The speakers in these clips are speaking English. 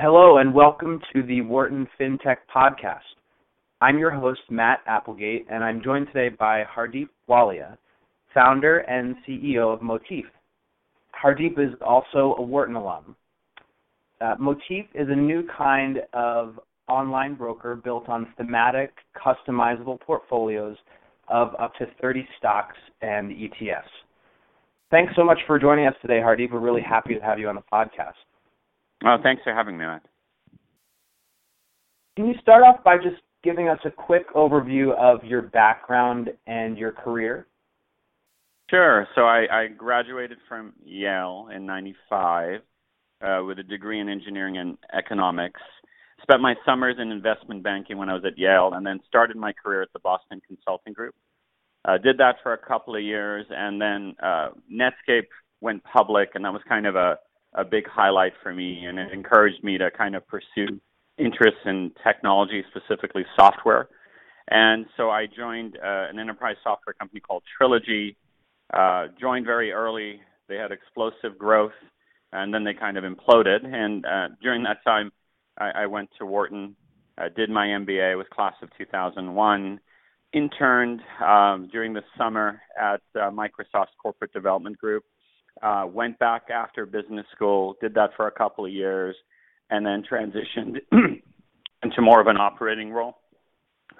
Hello, and welcome to the Wharton FinTech Podcast. I'm your host, Matt Applegate, and I'm joined today by Hardeep Walia, founder and CEO of Motif. Hardeep is also a Wharton alum. Uh, Motif is a new kind of online broker built on thematic, customizable portfolios of up to 30 stocks and ETFs. Thanks so much for joining us today, Hardeep. We're really happy to have you on the podcast. Oh, thanks for having me, Matt. Can you start off by just giving us a quick overview of your background and your career? Sure. So I, I graduated from Yale in '95 uh, with a degree in engineering and economics. Spent my summers in investment banking when I was at Yale, and then started my career at the Boston Consulting Group. Uh, did that for a couple of years, and then uh, Netscape went public, and that was kind of a a big highlight for me, and it encouraged me to kind of pursue interests in technology, specifically software. And so I joined uh, an enterprise software company called Trilogy. Uh, joined very early. They had explosive growth, and then they kind of imploded. And uh, during that time, I, I went to Wharton, uh, did my MBA, was class of 2001, interned um, during the summer at uh, Microsoft's corporate development group, uh, went back after business school, did that for a couple of years, and then transitioned into more of an operating role.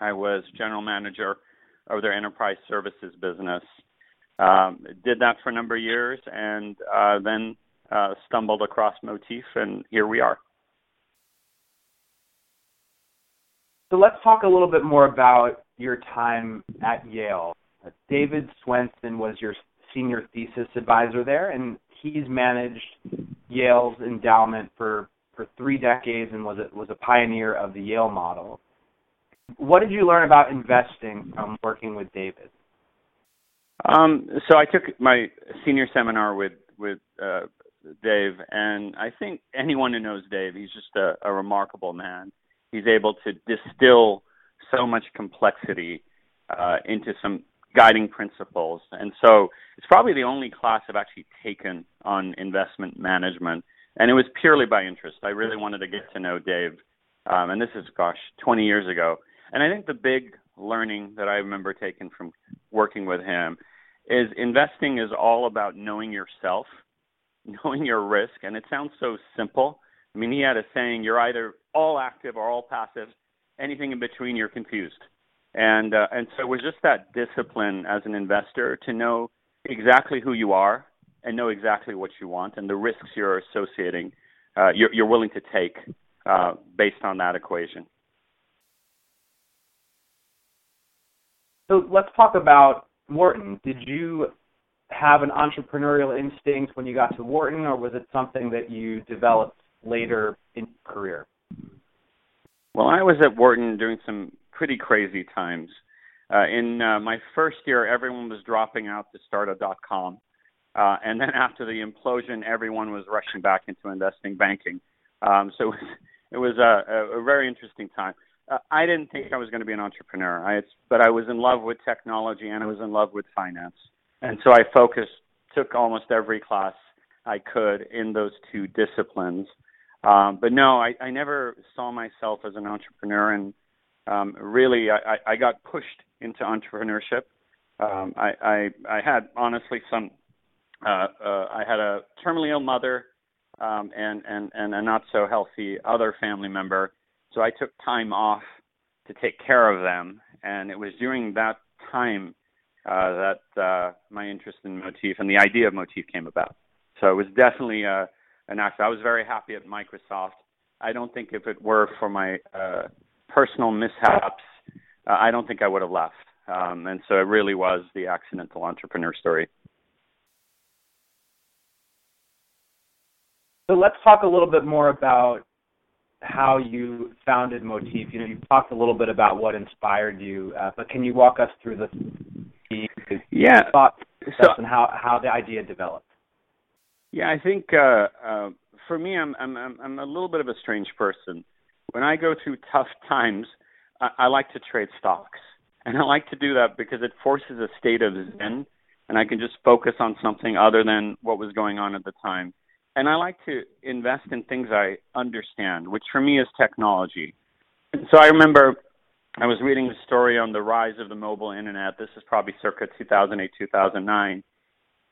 I was general manager of their enterprise services business. Um, did that for a number of years, and uh, then uh, stumbled across Motif, and here we are. So let's talk a little bit more about your time at Yale. David Swensen was your senior thesis advisor there, and he's managed Yale's endowment for for three decades and was a, was a pioneer of the Yale model. What did you learn about investing from working with David? Um, so I took my senior seminar with with uh, Dave, and I think anyone who knows Dave, he's just a, a remarkable man. He's able to distill so much complexity uh, into some guiding principles. And so it's probably the only class I've actually taken on investment management. And it was purely by interest. I really wanted to get to know Dave. Um, and this is, gosh, 20 years ago. And I think the big learning that I remember taking from working with him is investing is all about knowing yourself, knowing your risk. And it sounds so simple. I mean, he had a saying, you're either all active or all passive. Anything in between, you're confused and uh, and so it was just that discipline as an investor to know exactly who you are and know exactly what you want and the risks you're associating uh, you're, you're willing to take uh, based on that equation. So let's talk about Wharton. Did you have an entrepreneurial instinct when you got to Wharton, or was it something that you developed later in your career? Well, I was at Wharton doing some pretty crazy times. Uh, in uh, my first year, everyone was dropping out to start a dot com. Uh, and then after the implosion, everyone was rushing back into investing banking. Um, so it was, a, a very interesting time. Uh, I didn't think I was going to be an entrepreneur, I, but I was in love with technology and I was in love with finance. And so I focused, took almost every class I could in those two disciplines. Um, but no, I, I never saw myself as an entrepreneur, and um, really, I, I got pushed into entrepreneurship. Um, I, I, I had honestly some. Uh, uh, I had a terminally ill mother um, and, and, and a not so healthy other family member, so I took time off to take care of them. And it was during that time uh, that uh, my interest in Motif and the idea of Motif came about. So it was definitely uh, an accident. I was very happy at Microsoft. I don't think if it were for my uh, personal mishaps, uh, I don't think I would have left. Um, and so it really was the accidental entrepreneur story. So let's talk a little bit more about how you founded Motif. You know, you talked a little bit about what inspired you, uh, but can you walk us through the, the yeah thought process so, and how how the idea developed? Yeah, I think uh, uh, for me, I'm I'm I'm a little bit of a strange person when I go through tough times, I, I like to trade stocks. And I like to do that because it forces a state of zen and I can just focus on something other than what was going on at the time. and I like to invest in things I understand, which for me is technology. And so I remember I was reading a story on the rise of the mobile internet. This is probably circa 2008, 2009,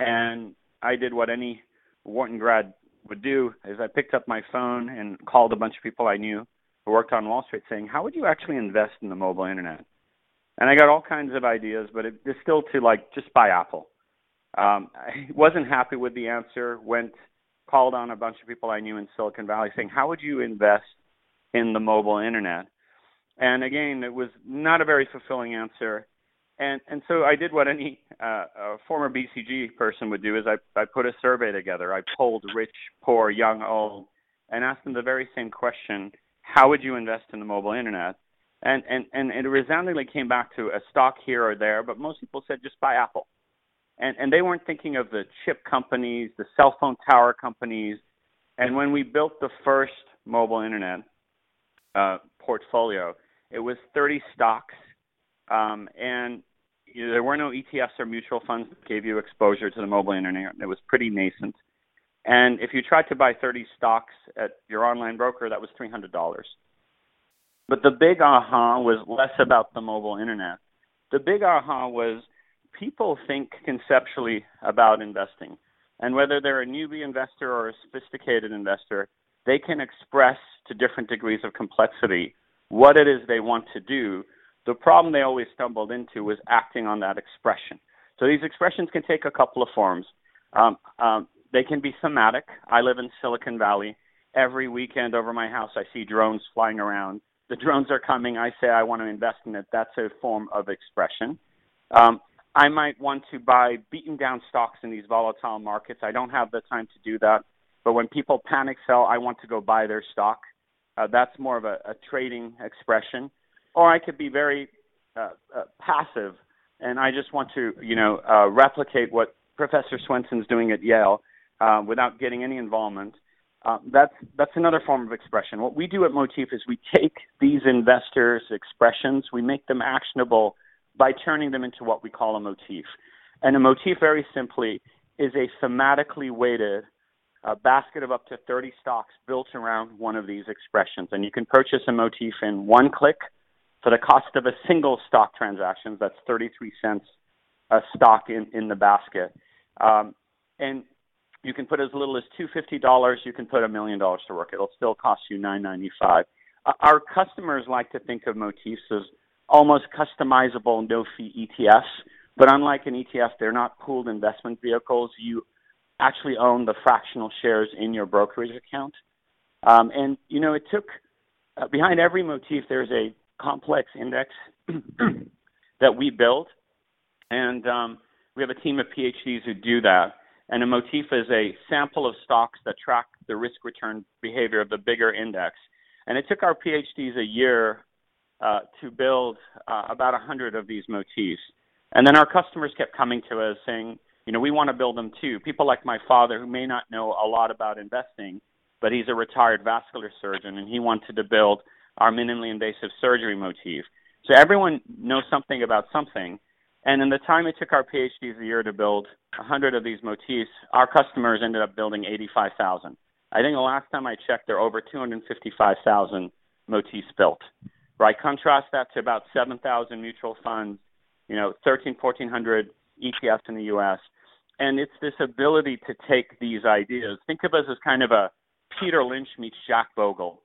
and I did what any Wharton grad would do is I picked up my phone and called a bunch of people I knew who worked on Wall Street saying, "How would you actually invest in the mobile internet?" And I got all kinds of ideas, but it distilled to like just buy Apple. Um, I wasn't happy with the answer. Went called on a bunch of people I knew in Silicon Valley saying, "How would you invest in the mobile internet?" And again, it was not a very fulfilling answer. And and so I did what any uh, a former BCG person would do is I I put a survey together. I polled rich, poor, young, old, and asked them the very same question: How would you invest in the mobile internet? And and and it resoundingly came back to a stock here or there, but most people said just buy Apple. And and they weren't thinking of the chip companies, the cell phone tower companies. And when we built the first mobile internet uh, portfolio, it was 30 stocks, um, and there were no ETFs or mutual funds that gave you exposure to the mobile internet. It was pretty nascent. And if you tried to buy 30 stocks at your online broker, that was $300. But the big aha was less about the mobile internet. The big aha was people think conceptually about investing. And whether they're a newbie investor or a sophisticated investor, they can express to different degrees of complexity what it is they want to do. The problem they always stumbled into was acting on that expression. So these expressions can take a couple of forms. Um, um, they can be thematic. I live in Silicon Valley. Every weekend over my house, I see drones flying around. The drones are coming. I say I want to invest in it. That's a form of expression. Um, I might want to buy beaten down stocks in these volatile markets. I don't have the time to do that. But when people panic sell, I want to go buy their stock. Uh, that's more of a, a trading expression. Or I could be very uh, uh, passive, and I just want to, you know, uh, replicate what Professor Swensen's doing at Yale uh, without getting any involvement. Uh, that's that's another form of expression. What we do at Motif is we take these investors' expressions, we make them actionable by turning them into what we call a motif. And a motif, very simply, is a thematically weighted a basket of up to 30 stocks built around one of these expressions. And you can purchase a motif in one click for the cost of a single stock transaction. That's 33 cents a stock in, in the basket. Um, and you can put as little as $250. You can put a million dollars to work. It'll still cost you $9.95. Uh, our customers like to think of motifs as almost customizable no fee ETFs. But unlike an ETF, they're not pooled investment vehicles. You actually own the fractional shares in your brokerage account. Um, and you know, it took uh, behind every motif there's a complex index that we build, and um, we have a team of PhDs who do that. And a motif is a sample of stocks that track the risk return behavior of the bigger index. And it took our PhDs a year uh, to build uh, about a hundred of these motifs. And then our customers kept coming to us saying, you know, we want to build them too. People like my father who may not know a lot about investing, but he's a retired vascular surgeon and he wanted to build our minimally invasive surgery motif. So everyone knows something about something. And in the time it took our PhDs a year to build 100 of these motifs, our customers ended up building 85,000. I think the last time I checked, there are over 255,000 motifs built. Right? Contrast that to about 7,000 mutual funds, you know, 13, 1400 ETFs in the U.S and it's this ability to take these ideas. Think of us as kind of a Peter Lynch meets Jack Bogle.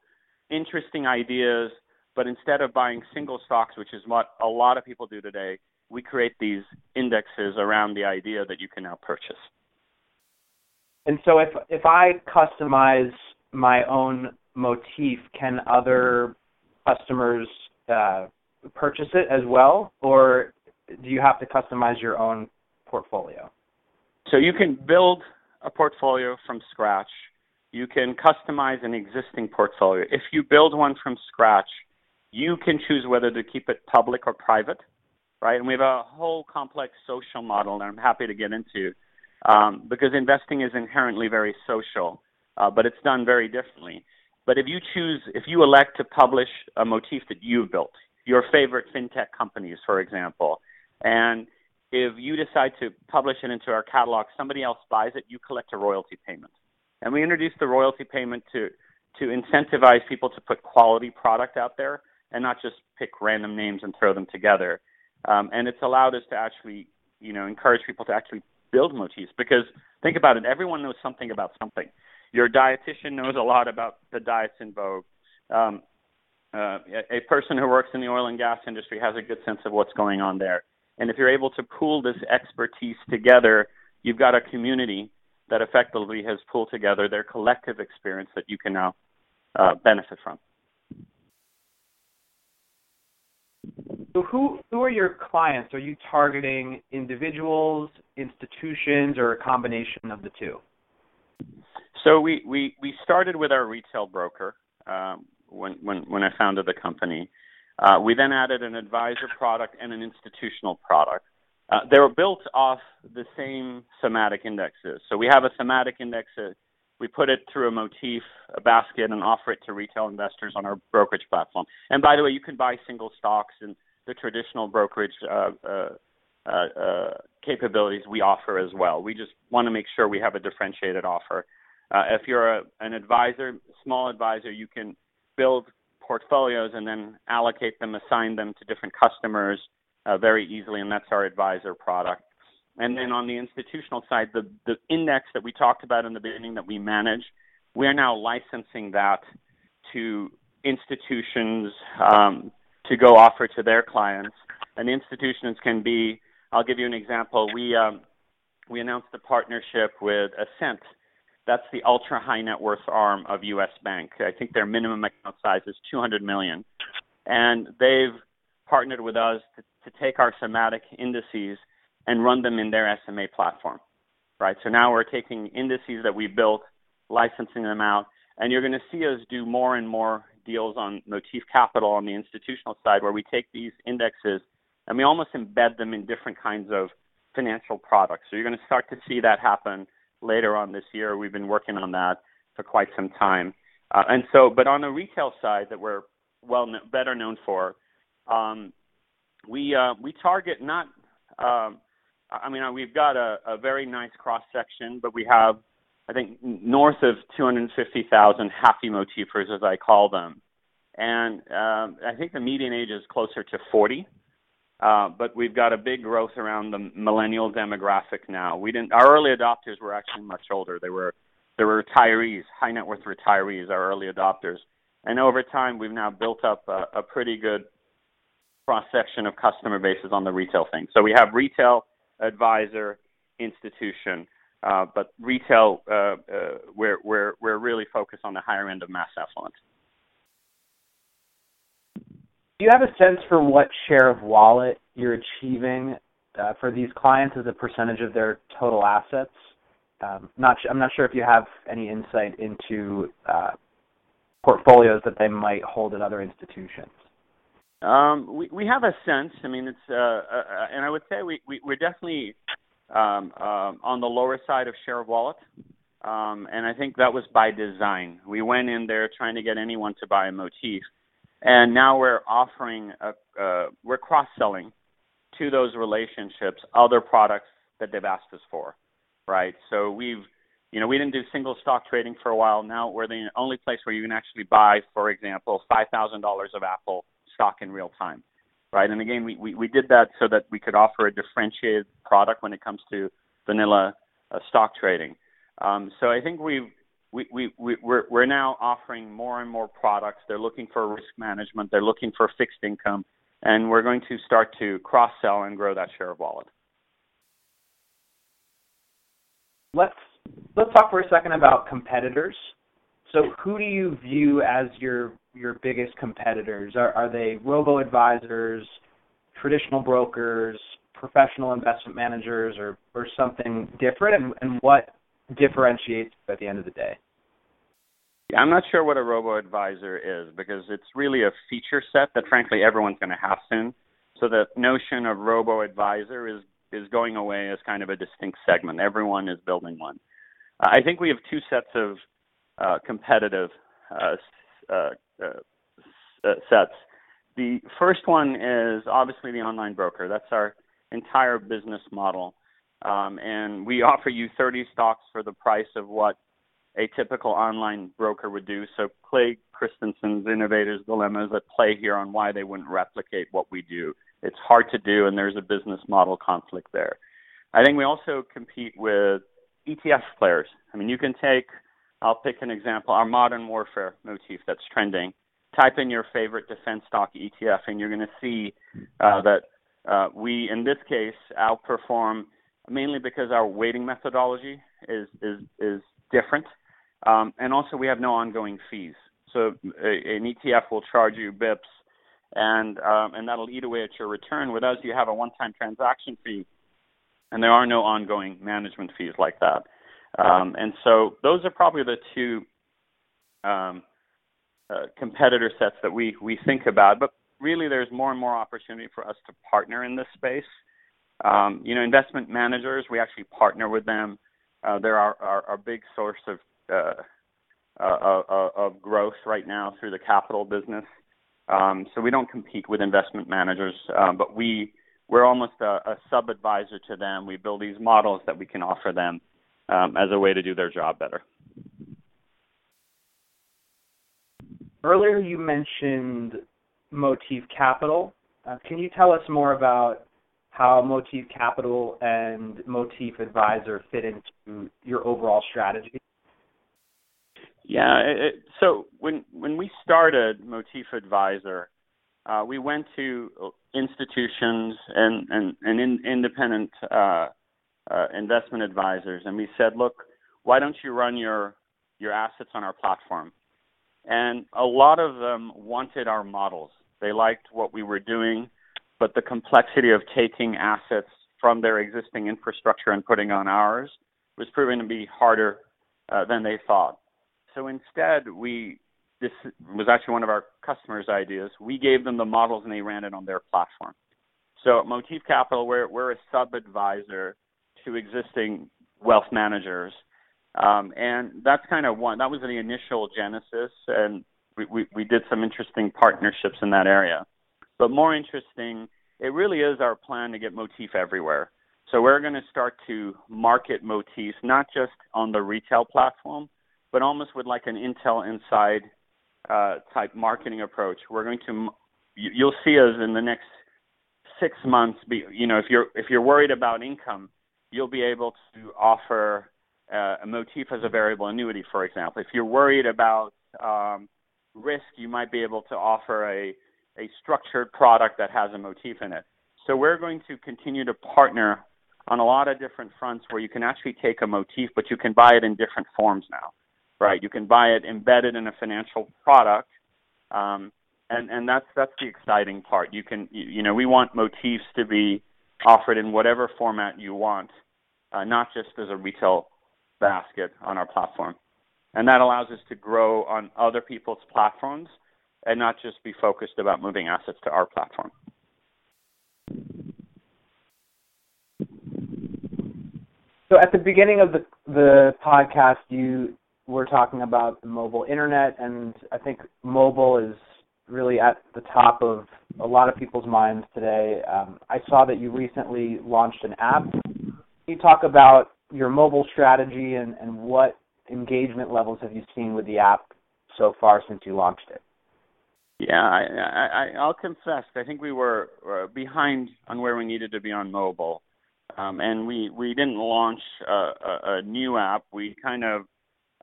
Interesting ideas, but instead of buying single stocks, which is what a lot of people do today, we create these indexes around the idea that you can now purchase. And so if if I customize my own motif, can other customers uh, purchase it as well, or do you have to customize your own portfolio? So you can build a portfolio from scratch. You can customize an existing portfolio. If you build one from scratch, you can choose whether to keep it public or private, right? And we have a whole complex social model that I'm happy to get into um, because investing is inherently very social, uh, but it's done very differently. But if you choose, if you elect to publish a motif that you've built, your favorite fintech companies, for example, and if you decide to publish it into our catalog, somebody else buys it, you collect a royalty payment. and we introduced the royalty payment to to incentivize people to put quality product out there and not just pick random names and throw them together. Um, and it's allowed us to actually, you know, encourage people to actually build motifs because think about it, everyone knows something about something. Your dietitian knows a lot about the diets in vogue. Um, uh, a person who works in the oil and gas industry has a good sense of what's going on there. And if you're able to pool this expertise together, you've got a community that effectively has pulled together their collective experience that you can now uh, benefit from. So who who are your clients? Are you targeting individuals, institutions, or a combination of the two? So we we, we started with our retail broker um, when when when I founded the company. Uh, we then added an advisor product and an institutional product. Uh, they were built off the same thematic indexes. So we have a thematic index. Uh, we put it through a motif, a basket, and offer it to retail investors on our brokerage platform. And by the way, you can buy single stocks and the traditional brokerage uh, uh, uh, capabilities we offer as well. We just want to make sure we have a differentiated offer. Uh, if you're a, an advisor, small advisor, you can build portfolios and then allocate them, assign them to different customers uh, very easily, and that's our advisor product. And then on the institutional side, the, the index that we talked about in the beginning that we manage, we are now licensing that to institutions um, to go offer to their clients. And the institutions can be, I'll give you an example. We um, we announced a partnership with Ascent that's the ultra high net worth arm of U.S. Bank. I think their minimum account size is 200 million, and they've partnered with us to, to take our thematic indices and run them in their SMA platform. Right. So now we're taking indices that we built, licensing them out, and you're going to see us do more and more deals on Motif Capital on the institutional side, where we take these indexes and we almost embed them in different kinds of financial products. So you're going to start to see that happen later on this year. We've been working on that for quite some time. Uh, and so, but on the retail side that we're well better known for, um, we uh, we target not. Um, I mean, we've got a, a very nice cross section, but we have, I think, north of 250,000 happy motifers, as I call them, and um, I think the median age is closer to 40. Uh, but we've got a big growth around the millennial demographic now. We didn't. Our early adopters were actually much older. They were they were retirees, high net worth retirees. Our early adopters, and over time we've now built up a, a pretty good cross section of customer bases on the retail thing. So we have retail, advisor, institution, but retail uh, uh, we're we're we're really focused on the higher end of mass affluent. Do you have a sense for what share of wallet you're achieving uh, for these clients as a percentage of their total assets? Um, not, I'm not sure if you have any insight into uh, portfolios that they might hold at other institutions. Um, we we have a sense. I mean, it's uh, uh, and I would say we, we we're definitely um, um, on the lower side of share of wallet, um, and I think that was by design. We went in there trying to get anyone to buy a motif, and now we're offering a, uh, we're cross selling to those relationships other products that they've asked us for, right? So we've you know, we didn't do single stock trading for a while. Now we're the only place where you can actually buy, for example, five thousand dollars of Apple stock in real time, right? And again, we, we we did that so that we could offer a differentiated product when it comes to vanilla uh, stock trading. Um, so I think we've we, we, we, we're, we're now offering more and more products. They're looking for risk management. They're looking for fixed income. And we're going to start to cross sell and grow that share of wallet. Let's let's talk for a second about competitors. So, who do you view as your your biggest competitors? Are are they robo advisors, traditional brokers, professional investment managers, or or something different? And, and what differentiates at the end of the day? I'm not sure what a robo advisor is because it's really a feature set that frankly everyone's going to have soon. So the notion of robo advisor is is going away as kind of a distinct segment. Everyone is building one. Uh, I think we have two sets of uh, competitive uh, uh, uh, sets. The first one is obviously the online broker. That's our entire business model um, and we offer you 30 stocks for the price of what a typical online broker would do. So Clay Christensen's Innovators Dilemma is at play here on why they wouldn't replicate what we do. It's hard to do, and there's a business model conflict there. I think we also compete with ETF players. I mean, you can take, I'll pick an example, our modern warfare motif that's trending. Type in your favorite defense stock ETF, and you're going to see uh, that uh, we, in this case, outperform mainly because our weighting methodology is is is different, um, and also we have no ongoing fees. So a, an ETF will charge you bips, and um, and that'll eat away at your return. With us, you have a one-time transaction fee, and there are no ongoing management fees like that. Um, and so those are probably the two um, uh, competitor sets that we we think about. But really, there's more and more opportunity for us to partner in this space. Um, you know, investment managers, we actually partner with them. Uh, they're our, our, our, big source of uh, uh, of growth right now through the capital business. Um, so we don't compete with investment managers, um, but we we're almost a, a sub advisor to them. We build these models that we can offer them um, as a way to do their job better. Earlier, you mentioned Motif Capital. Uh, can you tell us more about how Motif Capital and Motif Advisor fit into your overall strategy? Yeah, it, so when when we started Motif Advisor, uh, we went to institutions and and, and in, independent uh, uh, investment advisors, and we said, look, why don't you run your your assets on our platform? And a lot of them wanted our models. They liked what we were doing, but the complexity of taking assets from their existing infrastructure and putting on ours was proving to be harder uh, than they thought. So instead, we this was actually one of our customers' ideas. We gave them the models and they ran it on their platform. So at Motif Capital, we're we're a sub advisor to existing wealth managers um, and that's kind of one. That was the initial genesis, and we, we, we did some interesting partnerships in that area. But more interesting, it really is our plan to get Motif everywhere. So we're going to start to market Motif not just on the retail platform, but almost with like an Intel Inside uh, type marketing approach. We're going to you'll see us in the next six months. Be you know if you're if you're worried about income, you'll be able to offer uh, a motif as a variable annuity, for example. If you're worried about um, risk, you might be able to offer a, a structured product that has a motif in it. So we're going to continue to partner on a lot of different fronts where you can actually take a motif, but you can buy it in different forms now, right? You can buy it embedded in a financial product, um, and and that's that's the exciting part. You can you, you know we want motifs to be offered in whatever format you want, uh, not just as a retail basket on our platform. And that allows us to grow on other people's platforms and not just be focused about moving assets to our platform. So at the beginning of the the podcast, you were talking about the mobile internet, and I think mobile is really at the top of a lot of people's minds today. Um, I saw that you recently launched an app. Can you talk about your mobile strategy and, and what engagement levels have you seen with the app so far since you launched it? Yeah, I, I, I'll confess. I think we were uh, behind on where we needed to be on mobile, um, and we we didn't launch a, a, a new app. We kind of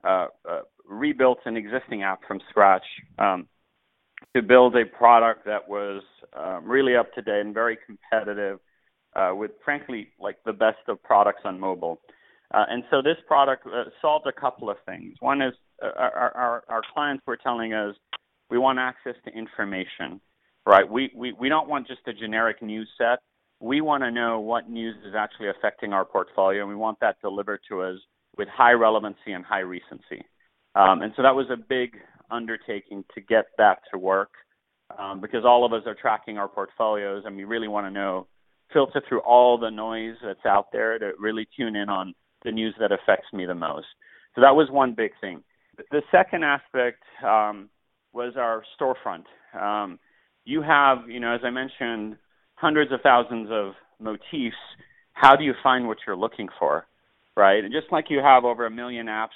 uh, uh, rebuilt an existing app from scratch um, to build a product that was um, really up to date and very competitive, uh, with frankly like the best of products on mobile. Uh, and so this product uh, solved a couple of things. One is uh, our, our, our clients were telling us we want access to information, right? We, we, we don't want just a generic news set. We want to know what news is actually affecting our portfolio, and we want that delivered to us with high relevancy and high recency. Um, and so that was a big undertaking to get that to work um, because all of us are tracking our portfolios, and we really want to know, filter through all the noise that's out there to really tune in on the news that affects me the most. So that was one big thing. The second aspect um, was our storefront. Um, you have, you know, as I mentioned, hundreds of thousands of motifs. How do you find what you're looking for, right? And just like you have over a million apps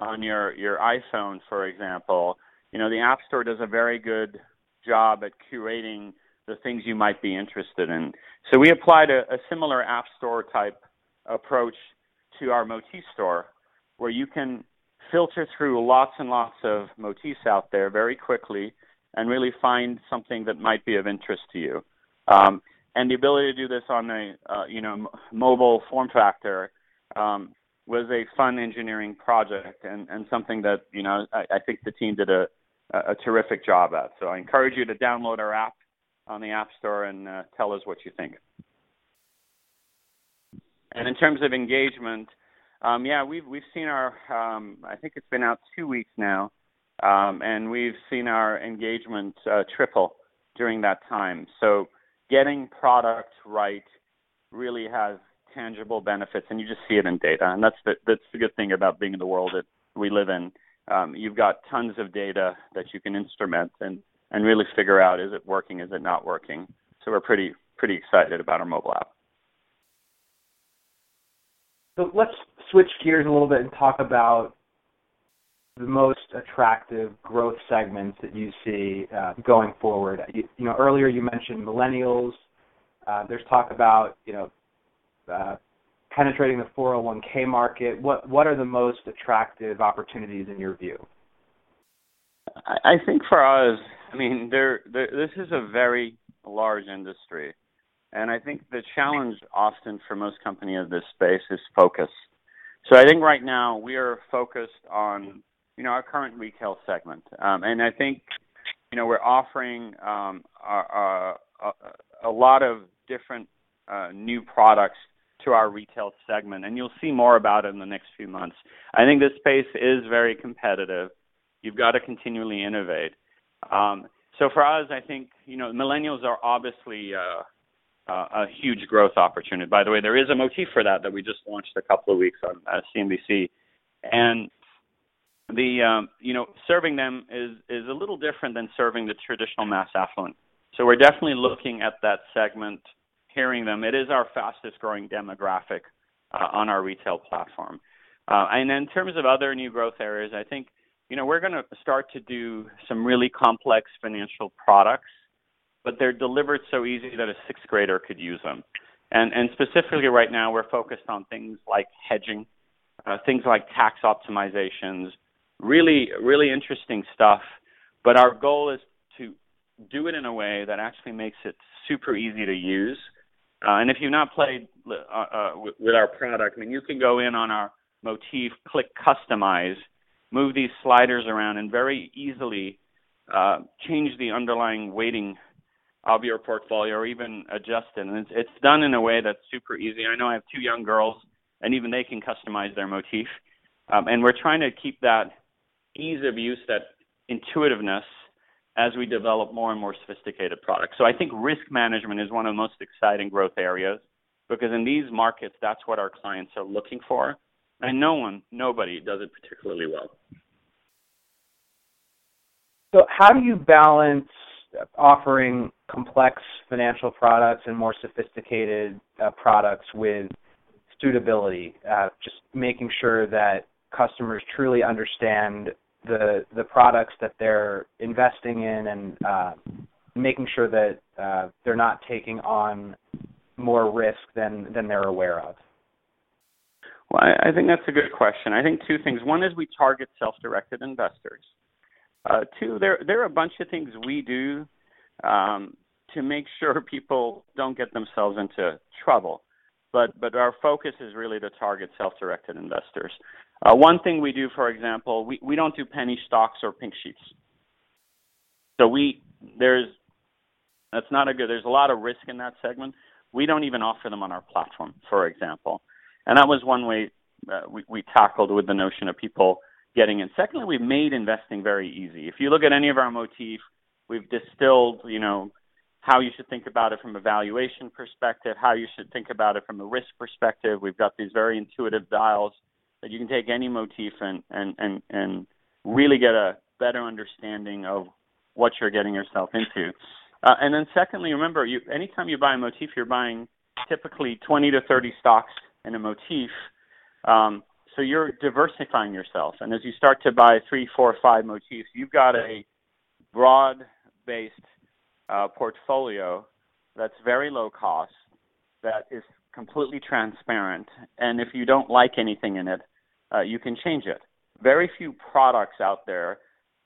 on your your iPhone, for example, you know the App Store does a very good job at curating the things you might be interested in. So we applied a, a similar App Store type approach to our Motif store, where you can filter through lots and lots of motifs out there very quickly and really find something that might be of interest to you. Um, and the ability to do this on a uh, you know mobile form factor um, was a fun engineering project and, and something that you know I, I think the team did a, a terrific job at. So I encourage you to download our app on the App Store and uh, tell us what you think. And in terms of engagement, um, yeah, we've we've seen our um, I think it's been out two weeks now, um, and we've seen our engagement uh, triple during that time. So getting product right really has tangible benefits, and you just see it in data. And that's the that's the good thing about being in the world that we live in. Um, you've got tons of data that you can instrument and and really figure out is it working, is it not working. So we're pretty pretty excited about our mobile app. So let's switch gears a little bit and talk about the most attractive growth segments that you see uh, going forward. You, you, know, earlier you mentioned millennials. Uh, there's talk about you know uh, penetrating the 401k market. What what are the most attractive opportunities in your view? I think for us, I mean, there, there this is a very large industry, and I think the challenge often for most companies in this space is focus. So I think right now we are focused on you know our current retail segment, um, and I think you know we're offering um, a, a, a, lot of different uh, new products to our retail segment, and you'll see more about it in the next few months. I think this space is very competitive. You've got to continually innovate. Um, so for us, I think you know millennials are obviously uh, uh, a huge growth opportunity. By the way, there is a motif for that that we just launched a couple of weeks on uh, CNBC, and the um, you know serving them is is a little different than serving the traditional mass affluent. So we're definitely looking at that segment, them. It is our fastest growing demographic uh, on our retail platform. Uh, and in terms of other new growth areas, I think you know we're going to start to do some really complex financial products but they're delivered so easy that a sixth grader could use them. And, and specifically right now, we're focused on things like hedging, uh, things like tax optimizations, really, really interesting stuff. But our goal is to do it in a way that actually makes it super easy to use. Uh, and if you've not played uh, uh, with, with our product, I mean, you can go in on our motif, click customize, move these sliders around, and very easily uh, change the underlying weighting of your portfolio or even adjust it. And it's, it's done in a way that's super easy. I know I have two young girls, and even they can customize their motif. Um, and we're trying to keep that ease of use, that intuitiveness, as we develop more and more sophisticated products. So I think risk management is one of the most exciting growth areas because in these markets, that's what our clients are looking for. And no one, nobody does it particularly well. So, how do you balance offering complex financial products and more sophisticated uh, products with suitability, uh, just making sure that customers truly understand the the products that they're investing in and uh, making sure that uh, they're not taking on more risk than than they're aware of. Well, I, I think that's a good question. I think two things. One is we target self-directed investors. Uh, two, there there are a bunch of things we do um, to make sure people don't get themselves into trouble. But but our focus is really to target self-directed investors. Uh, one thing we do, for example, we, we don't do penny stocks or pink sheets. So we there's that's not a good. There's a lot of risk in that segment. We don't even offer them on our platform, for example. And that was one way uh, we, we tackled with the notion of people getting in. Secondly, we've made investing very easy. If you look at any of our motif, we've distilled, you know, how you should think about it from a valuation perspective, how you should think about it from a risk perspective. We've got these very intuitive dials that you can take any motif and and and, and really get a better understanding of what you're getting yourself into. Uh, and then secondly, remember, you anytime you buy a motif, you're buying typically 20 to 30 stocks in a motif. Um, so you're diversifying yourself, and as you start to buy three, four, five motifs, you've got a broad-based uh, portfolio that's very low cost, that is completely transparent, and if you don't like anything in it, uh, you can change it. Very few products out there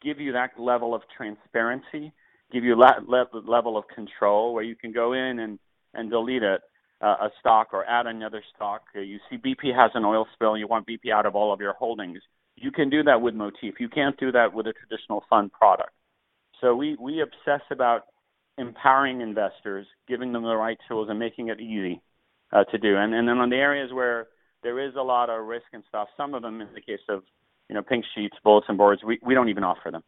give you that level of transparency, give you that level of control where you can go in and, and delete it, uh, a stock or add another stock. Uh, you see BP has an oil spill, you want BP out of all of your holdings. You can do that with Motif. You can't do that with a traditional fund product. So we, we obsess about empowering investors, giving them the right tools, and making it easy uh, to do. And, and then on the areas where there is a lot of risk and stuff, some of them, in the case of you know pink sheets, bulletin boards, we, we don't even offer them.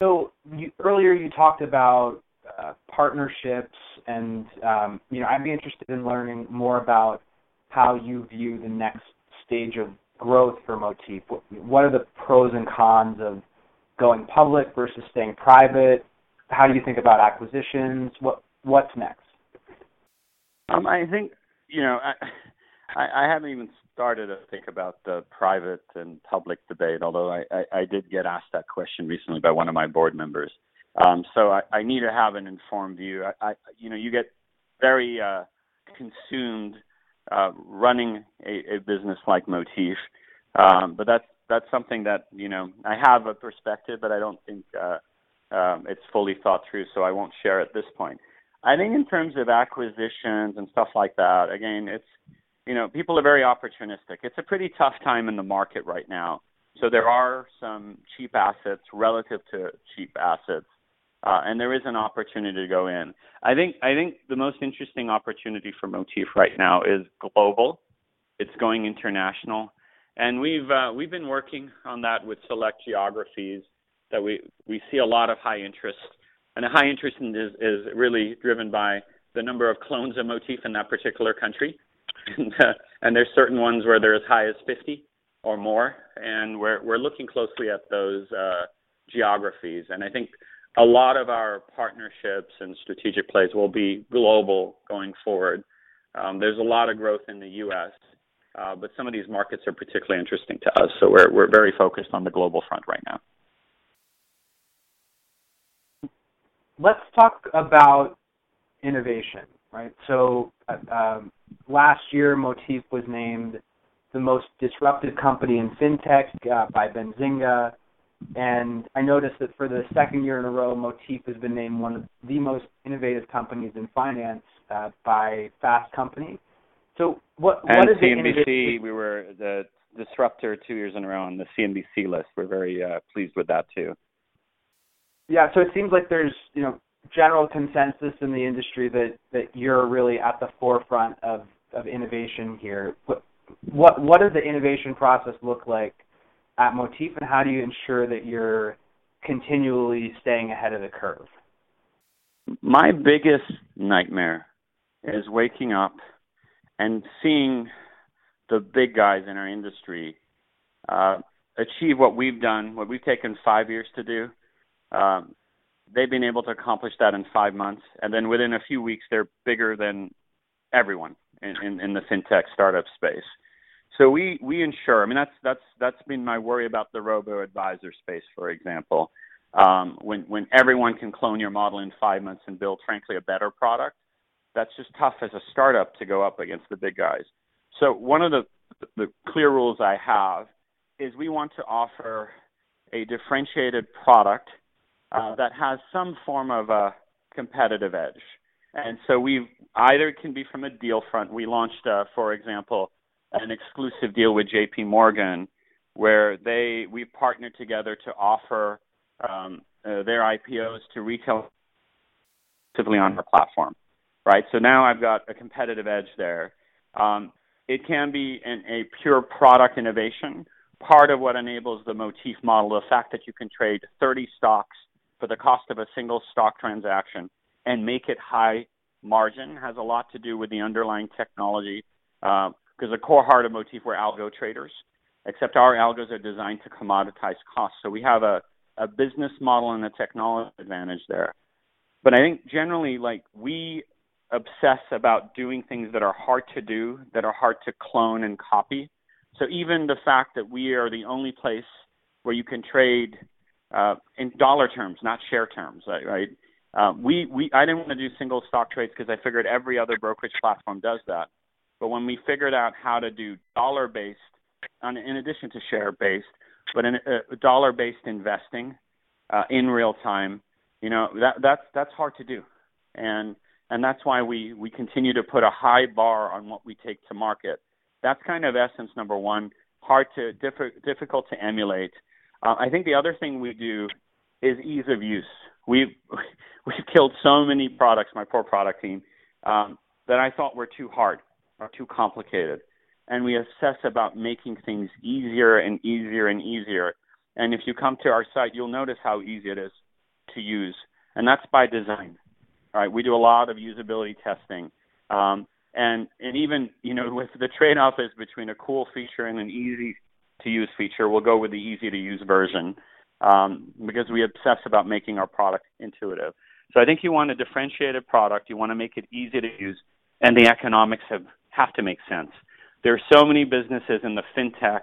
So you, earlier you talked about uh, partnerships, and um, you know I'd be interested in learning more about how you view the next stage of growth for Motif. What, what are the pros and cons of going public versus staying private? How do you think about acquisitions? What what's next? Um, I think you know I, I, I haven't even started to think about the private and public debate. Although I, I, I did get asked that question recently by one of my board members. Um, so I, I need to have an informed view. I, I you know you get very uh, consumed uh, running a, a business like Motif, um, but that's that's something that you know I have a perspective, but I don't think uh, um, it's fully thought through, so I won't share at this point. I think in terms of acquisitions and stuff like that, again, it's you know people are very opportunistic. It's a pretty tough time in the market right now, so there are some cheap assets relative to cheap assets, uh, and there is an opportunity to go in. I think I think the most interesting opportunity for Motif right now is global. It's going international and we've uh, we've been working on that with select geographies that we we see a lot of high interest, and the high interest is is really driven by the number of clones of motif in that particular country, and, uh, and there's certain ones where they're as high as 50 or more, and we're we're looking closely at those uh, geographies, and I think a lot of our partnerships and strategic plays will be global going forward. Um, there's a lot of growth in the U.S. Uh, but some of these markets are particularly interesting to us, so we're we're very focused on the global front right now. Let's talk about innovation, right? So uh, um, last year, Motif was named the most disruptive company in fintech uh, by Benzinga, and I noticed that for the second year in a row, Motif has been named one of the most innovative companies in finance uh, by Fast Company. So what and what is CNBC? We were the disruptor two years in a row on the CNBC list. We're very uh, pleased with that too. Yeah, so it seems like there's you know general consensus in the industry that that you're really at the forefront of of innovation here. What what does the innovation process look like at Motif, and how do you ensure that you're continually staying ahead of the curve? My biggest nightmare is waking up and seeing the big guys in our industry uh, achieve what we've done, what we've taken five years to do. Um, they've been able to accomplish that in five months, and then within a few weeks, they're bigger than everyone in, in, in the fintech startup space. So we we ensure. I mean, that's that's that's been my worry about the robo advisor space, for example. Um, when when everyone can clone your model in five months and build, frankly, a better product, that's just tough as a startup to go up against the big guys. So one of the the clear rules I have is we want to offer a differentiated product uh, that has some form of a competitive edge. And so we either can be from a deal front. We launched, uh, for example, an exclusive deal with J.P. Morgan, where they we partnered together to offer um, uh, their IPOs to retail on our platform right? So now I've got a competitive edge there. Um, it can be an, a pure product innovation. Part of what enables the Motif model, the fact that you can trade 30 stocks for the cost of a single stock transaction and make it high margin, has a lot to do with the underlying technology. Because uh, the core heart of Motif, we're algo traders, except our algos are designed to commoditize costs. So we have a, a business model and a technology advantage there. But I think generally, like we obsess about doing things that are hard to do, that are hard to clone and copy. So even the fact that we are the only place where you can trade uh, in dollar terms, not share terms, right? Uh, we we I didn't want to do single stock trades because I figured every other brokerage platform does that. But when we figured out how to do dollar based, in addition to share based, but in uh, dollar based investing uh, in real time, you know that that's that's hard to do, and and that's why we we continue to put a high bar on what we take to market. That's kind of essence number one. Hard to diff- difficult to emulate. Uh, I think the other thing we do is ease of use. We've we've killed so many products, my poor product team, um, that I thought were too hard or too complicated, and we obsess about making things easier and easier and easier. And if you come to our site, you'll notice how easy it is to use, and that's by design. All right, we do a lot of usability testing, um, and and even you know with the trade-off is between a cool feature and an easy to use feature, we'll go with the easy to use version um, because we obsess about making our product intuitive. So I think you want a differentiated product, you want to make it easy to use, and the economics have have to make sense. There are so many businesses in the fintech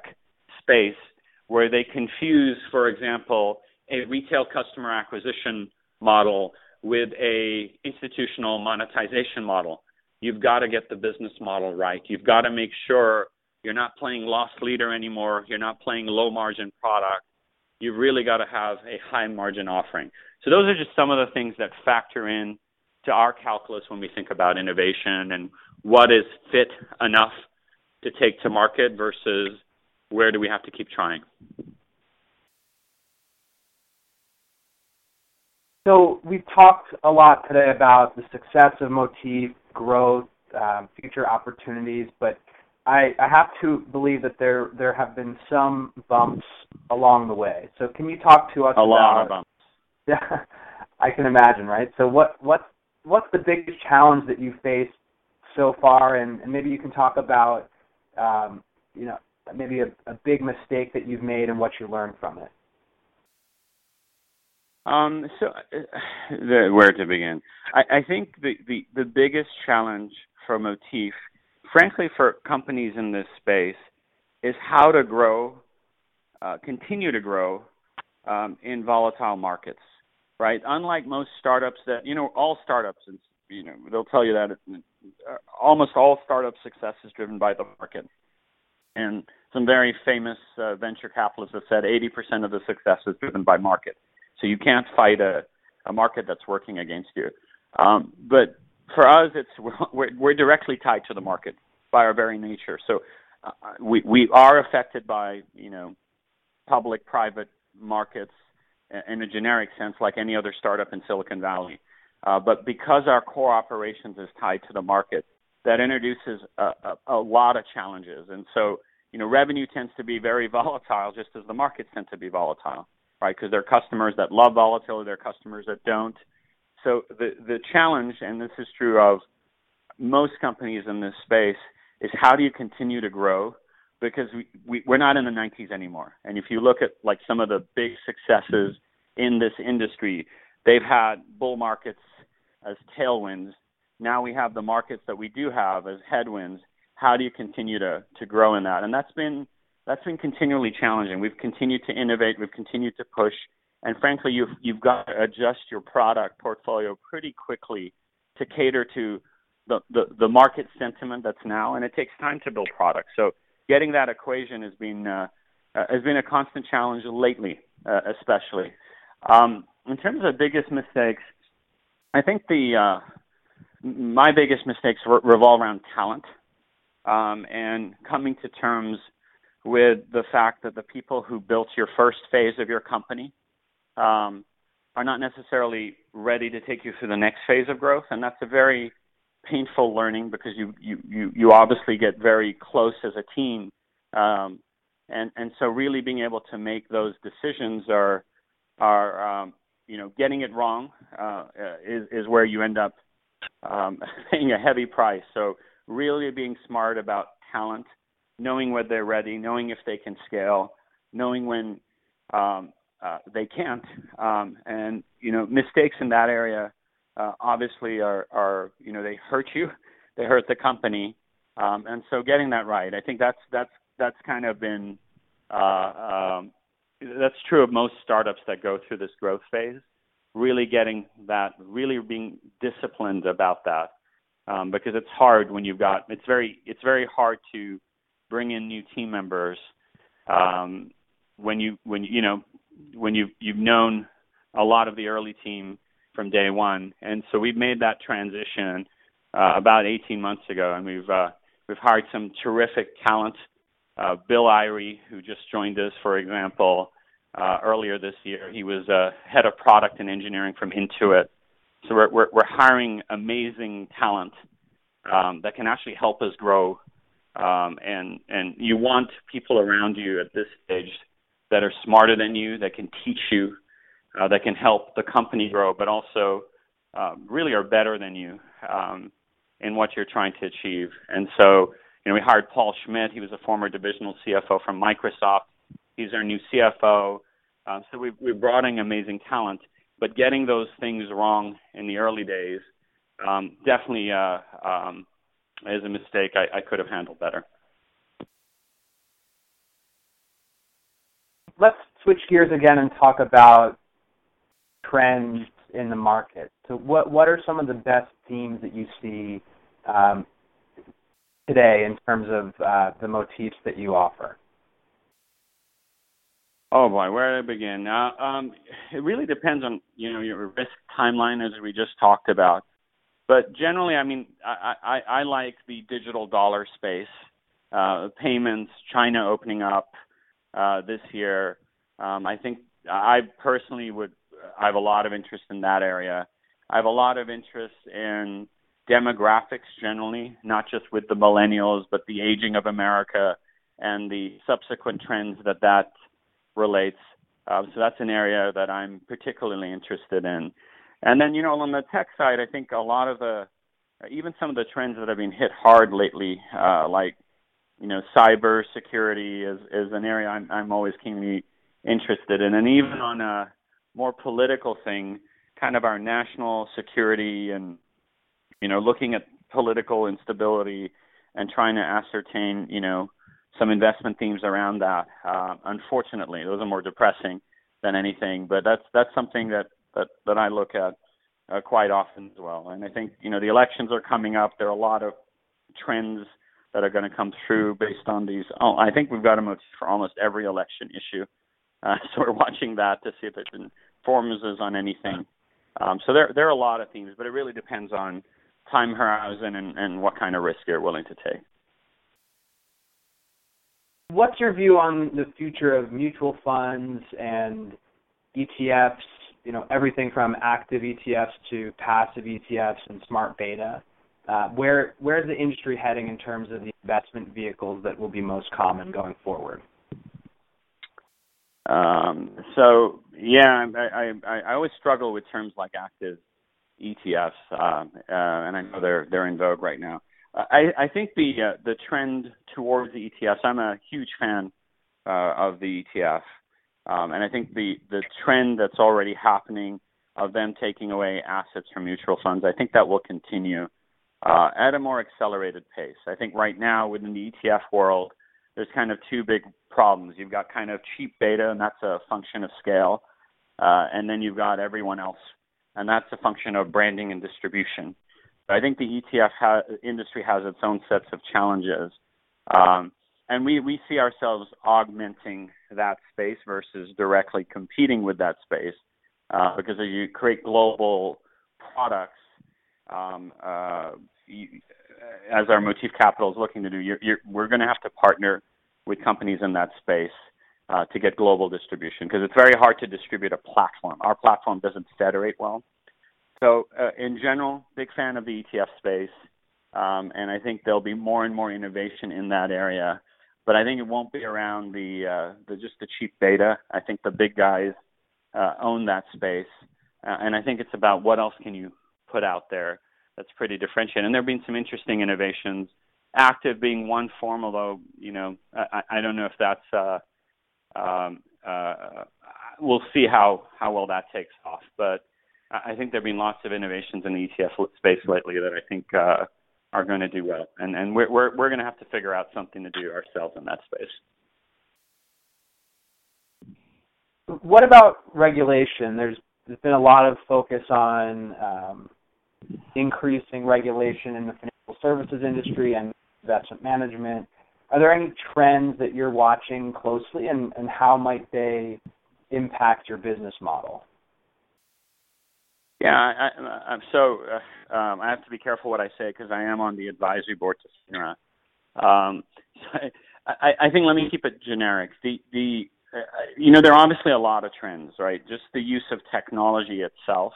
space where they confuse, for example, a retail customer acquisition model with a institutional monetization model. You've got to get the business model right. You've got to make sure you're not playing loss leader anymore. You're not playing low margin product. You've really got to have a high margin offering. So those are just some of the things that factor in to our calculus when we think about innovation and what is fit enough to take to market versus where do we have to keep trying. So we've talked a lot today about the success of Motif, growth, um, future opportunities, but I, I have to believe that there there have been some bumps along the way. So can you talk to us a about, lot of bumps? Yeah, I can imagine, right? So what what's what's the biggest challenge that you faced so far, and, and maybe you can talk about um, you know maybe a, a big mistake that you've made and what you learned from it. Um, so, uh, the, where to begin? I, I think the, the, the biggest challenge for Motif, frankly, for companies in this space, is how to grow, uh, continue to grow um, in volatile markets. Right? Unlike most startups that you know, all startups, you know, they'll tell you that uh, almost all startup success is driven by the market. And some very famous uh, venture capitalists have said 80% of the success is driven by market. So you can't fight a, a market that's working against you. Um, but for us, it's we're, we're directly tied to the market by our very nature. So uh, we we are affected by you know public-private markets in a generic sense, like any other startup in Silicon Valley. Uh, but because our core operations is tied to the market, that introduces a, a, a lot of challenges. And so, you know, revenue tends to be very volatile, just as the markets tend to be volatile right? Because there are customers that love volatility, there are customers that don't. So the the challenge, and this is true of most companies in this space, is how do you continue to grow? Because we, we we're not in the 90s anymore. And if you look at like some of the big successes in this industry, they've had bull markets as tailwinds. Now we have the markets that we do have as headwinds. How do you continue to to grow in that? And that's been that's been continually challenging. We've continued to innovate, we've continued to push, and frankly, you've you've got to adjust your product portfolio pretty quickly to cater to the, the, the market sentiment that's now, and it takes time to build products. So getting that equation has been uh, uh, has been a constant challenge lately, uh, especially. Um, in terms of biggest mistakes, I think the uh, my biggest mistakes re- revolve around talent um, and coming to terms with the fact that the people who built your first phase of your company um, are not necessarily ready to take you through the next phase of growth, and that's a very painful learning because you you you, you obviously get very close as a team, um, and and so really being able to make those decisions are are um, you know getting it wrong uh, is is where you end up um, paying a heavy price. So really being smart about talent knowing when they're ready, knowing if they can scale, knowing when um, uh, they can't, um, and you know mistakes in that area uh, obviously are are you know they hurt you, they hurt the company, um, and so getting that right, I think that's that's that's kind of been uh, um, that's true of most startups that go through this growth phase. Really getting that, really being disciplined about that, um, because it's hard when you've got it's very it's very hard to bring in new team members um, when you when you know when you've you've known a lot of the early team from day one, and so we've made that transition uh, about 18 months ago, and we've uh, we've hired some terrific talent. Uh, Bill Irie, who just joined us, for example, uh, earlier this year, he was uh, head of product and engineering from Intuit. So we're we're, we're hiring amazing talent um, that can actually help us grow. Um, and and you want people around you at this stage that are smarter than you, that can teach you, uh, that can help the company grow, but also uh, really are better than you um, in what you're trying to achieve. And so, you know, we hired Paul Schmidt. He was a former divisional CFO from Microsoft. He's our new CFO. Um, so we we brought in amazing talent, but getting those things wrong in the early days um, definitely uh, um, is a mistake I, I could have handled better. Let's switch gears again and talk about trends in the market. So, what what are some of the best themes that you see um, today in terms of uh, the motifs that you offer? Oh boy, where do I begin? Uh, um, it really depends on you know your risk timeline, as we just talked about. But generally, I mean, I, I, I like the digital dollar space, uh, payments, China opening up, uh, this year. Um, I think I personally would. I have a lot of interest in that area. I have a lot of interest in demographics generally, not just with the millennials, but the aging of America and the subsequent trends that that relates. Uh, so that's an area that I'm particularly interested in. And then, you know, on the tech side, I think a lot of the, even some of the trends that have been hit hard lately, uh, like you know, cyber security is is an area I'm I'm always keenly interested in, and even on a more political thing, kind of our national security and you know, looking at political instability and trying to ascertain, you know, some investment themes around that. Uh, unfortunately, those are more depressing than anything, but that's that's something that that that I look at uh, quite often as well. And I think you know the elections are coming up. There are a lot of trends that are going to come through based on these. Oh, I think we've got them for almost every election issue. Uh, so we're watching that to see if it informs us on anything. Um, so there there are a lot of themes, but it really depends on time horizon and, and what kind of risk you're willing to take. What's your view on the future of mutual funds and ETFs? You know, everything from active ETFs to passive ETFs and smart beta. Uh, where where is the industry heading in terms of the investment vehicles that will be most common going forward? Um, so yeah, I, I I always struggle with terms like active ETFs, uh, uh, and I know they're they're in vogue right now. I, I think the uh, the trend towards the ETFs. I'm a huge fan uh, of the ETF, um, and I think the the trend that's already happening of them taking away assets from mutual funds. I think that will continue uh, at a more accelerated pace. I think right now within the ETF world, there's kind of two big problems. You've got kind of cheap beta, and that's a function of scale, uh, and then you've got everyone else, and that's a function of branding and distribution. I think the ETF ha- industry has its own sets of challenges, um, and we we see ourselves augmenting that space versus directly competing with that space, uh, because as you create global products um, uh, as our Motif Capital is looking to do, you're, you're, we're going to have to partner with companies in that space uh, to get global distribution because it's very hard to distribute a platform. Our platform doesn't federate well. So, uh, in general, big fan of the ETF space, um, and I think there'll be more and more innovation in that area. But I think it won't be around the, uh, the just the cheap beta. I think the big guys uh, own that space, uh, and I think it's about what else can you put out there that's pretty differentiated. And there have been some interesting innovations. Active being one form, although you know I, I don't know if that's uh, um, uh, we'll see how how well that takes off. But I think there've been lots of innovations in the ETF space lately that I think uh, are going to do well, and and we're we're, we're going to have to figure out something to do ourselves in that space. What about regulation? There's there's been a lot of focus on um, increasing regulation in the financial services industry and investment management. Are there any trends that you're watching closely, and, and how might they impact your business model? Yeah, I, I'm so uh, um, I have to be careful what I say because I am on the advisory board to FINRA. Um, so I, I, I think let me keep it generic. The the uh, you know there are obviously a lot of trends, right? Just the use of technology itself.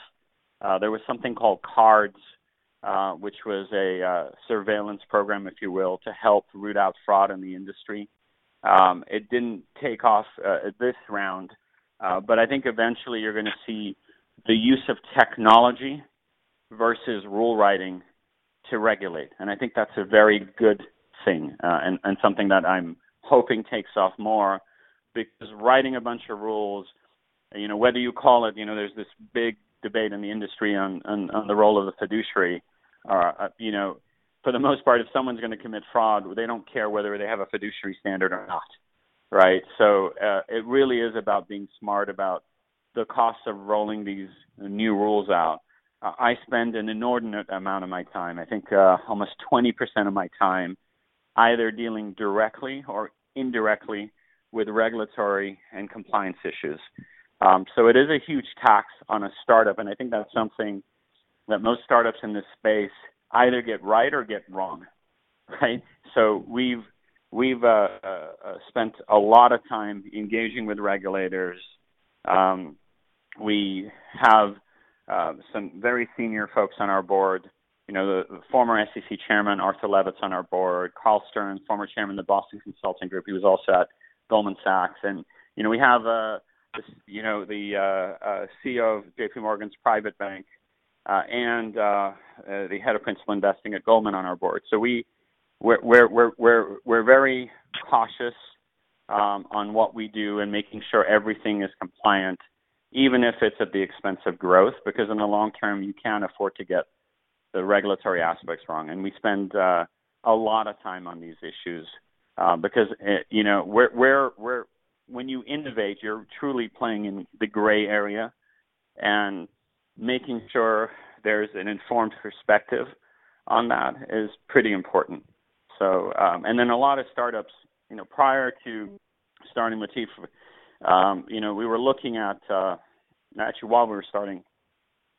Uh, there was something called CARDS, uh, which was a uh, surveillance program, if you will, to help root out fraud in the industry. Um, it didn't take off uh, this round, uh, but I think eventually you're going to see the use of technology versus rule writing to regulate. And I think that's a very good thing uh, and, and something that I'm hoping takes off more because writing a bunch of rules, you know, whether you call it, you know, there's this big debate in the industry on, on, on the role of the fiduciary. Uh, you know, for the most part, if someone's going to commit fraud, they don't care whether they have a fiduciary standard or not, right? So uh, it really is about being smart about the cost of rolling these new rules out. Uh, I spend an inordinate amount of my time, I think uh, almost 20% of my time, either dealing directly or indirectly with regulatory and compliance issues. Um, so it is a huge tax on a startup, and I think that's something that most startups in this space either get right or get wrong, right? So we've we've uh, uh, spent a lot of time engaging with regulators, um, we have uh, some very senior folks on our board. You know, the, the former SEC chairman Arthur Levitt's on our board. Carl Stern, former chairman of the Boston Consulting Group, he was also at Goldman Sachs, and you know we have uh, this, you know the uh, uh, CEO of J.P. Morgan's private bank uh, and uh, uh, the head of principal investing at Goldman on our board. So we we're we're we're we're, we're very cautious um, on what we do and making sure everything is compliant even if it's at the expense of growth, because in the long term you can't afford to get the regulatory aspects wrong. And we spend uh, a lot of time on these issues because it, you know where where where when you innovate, you're truly playing in the gray area and making sure there's an informed perspective on that is pretty important. So, um, and then a lot of startups, you know, prior to starting Motif, um, you know, we were looking at uh, actually while we were starting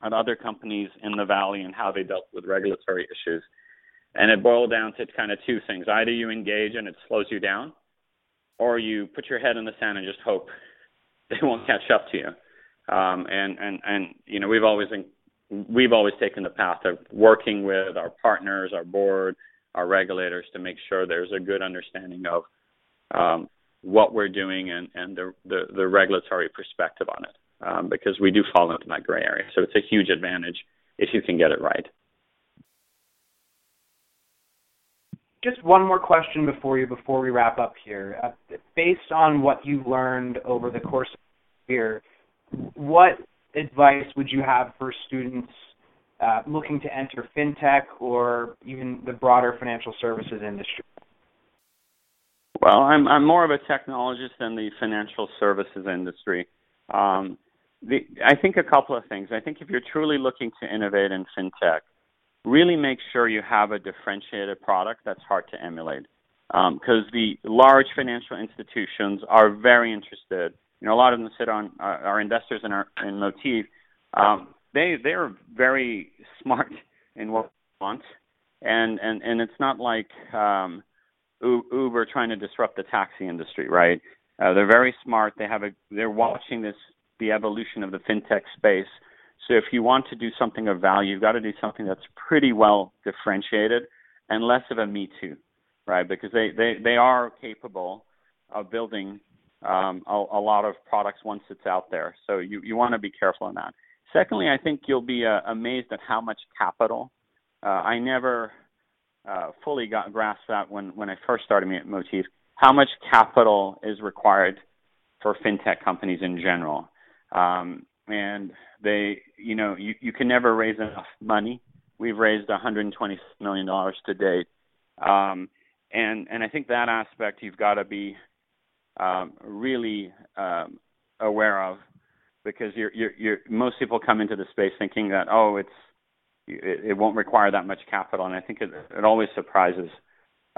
at other companies in the valley and how they dealt with regulatory issues, and it boiled down to kind of two things: either you engage and it slows you down, or you put your head in the sand and just hope they won't catch up to you. Um, and and and you know, we've always we've always taken the path of working with our partners, our board, our regulators to make sure there's a good understanding of um, what we're doing and, and the, the, the regulatory perspective on it, um, because we do fall into that gray area. So it's a huge advantage if you can get it right. Just one more question before you before we wrap up here. Uh, based on what you've learned over the course of year, what advice would you have for students uh, looking to enter fintech or even the broader financial services industry? Well, I'm I'm more of a technologist than the financial services industry. Um, the, I think a couple of things. I think if you're truly looking to innovate in fintech, really make sure you have a differentiated product that's hard to emulate. Because um, the large financial institutions are very interested. You know, a lot of them sit on uh, our investors in our in Motif. Um, they they're very smart in what they want, and and and it's not like um, Uber trying to disrupt the taxi industry, right? Uh, they're very smart. They have a they're watching this the evolution of the fintech space. So if you want to do something of value, you've got to do something that's pretty well differentiated and less of a me too, right? Because they they they are capable of building um, a, a lot of products once it's out there. So you you want to be careful on that. Secondly, I think you'll be uh, amazed at how much capital. Uh, I never uh, fully got grasped that when when I first started at Motif. How much capital is required for fintech companies in general? Um, and they, you know, you you can never raise enough money. We've raised 120 million dollars to date, um, and and I think that aspect you've got to be um, really um, aware of because you're, you're, you're, most people come into the space thinking that oh it's it, it won't require that much capital, and I think it, it always surprises.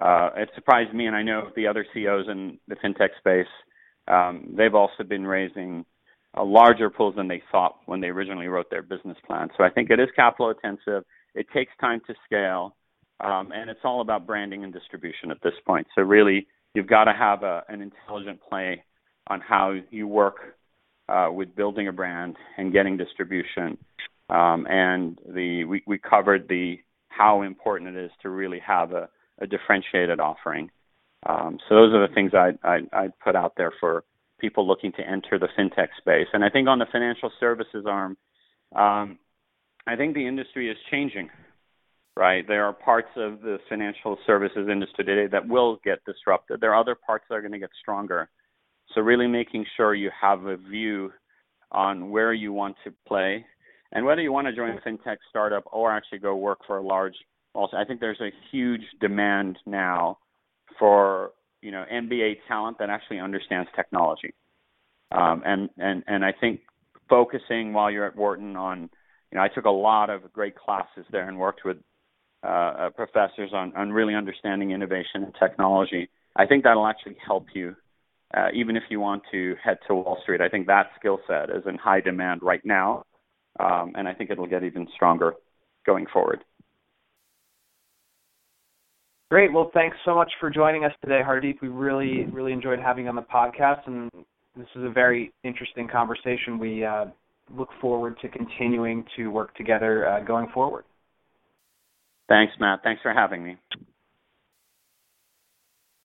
Uh, it surprised me, and I know the other CEOs in the fintech space. Um, they've also been raising larger pools than they thought when they originally wrote their business plan. So I think it is capital intensive. It takes time to scale, um, and it's all about branding and distribution at this point. So really, you've got to have a, an intelligent play on how you work uh, with building a brand and getting distribution. Um, and the we, we covered the how important it is to really have a, a differentiated offering. Um, so those are the things I'd, I'd put out there for people looking to enter the fintech space. And I think on the financial services arm, um, I think the industry is changing. Right, there are parts of the financial services industry today that will get disrupted. There are other parts that are going to get stronger. So really making sure you have a view on where you want to play and whether you want to join a fintech startup or actually go work for a large also I think there's a huge demand now for you know MBA talent that actually understands technology. Um, and and and I think focusing while you're at Wharton on you know I took a lot of great classes there and worked with uh, uh professors on on really understanding innovation and technology. I think that'll actually help you uh, even if you want to head to Wall Street. I think that skill set is in high demand right now, um, and I think it'll get even stronger going forward. Great. Well, thanks so much for joining us today, Hardeep. We really, really enjoyed having you on the podcast, and this is a very interesting conversation. We uh, look forward to continuing to work together uh, going forward. Thanks, Matt. Thanks for having me.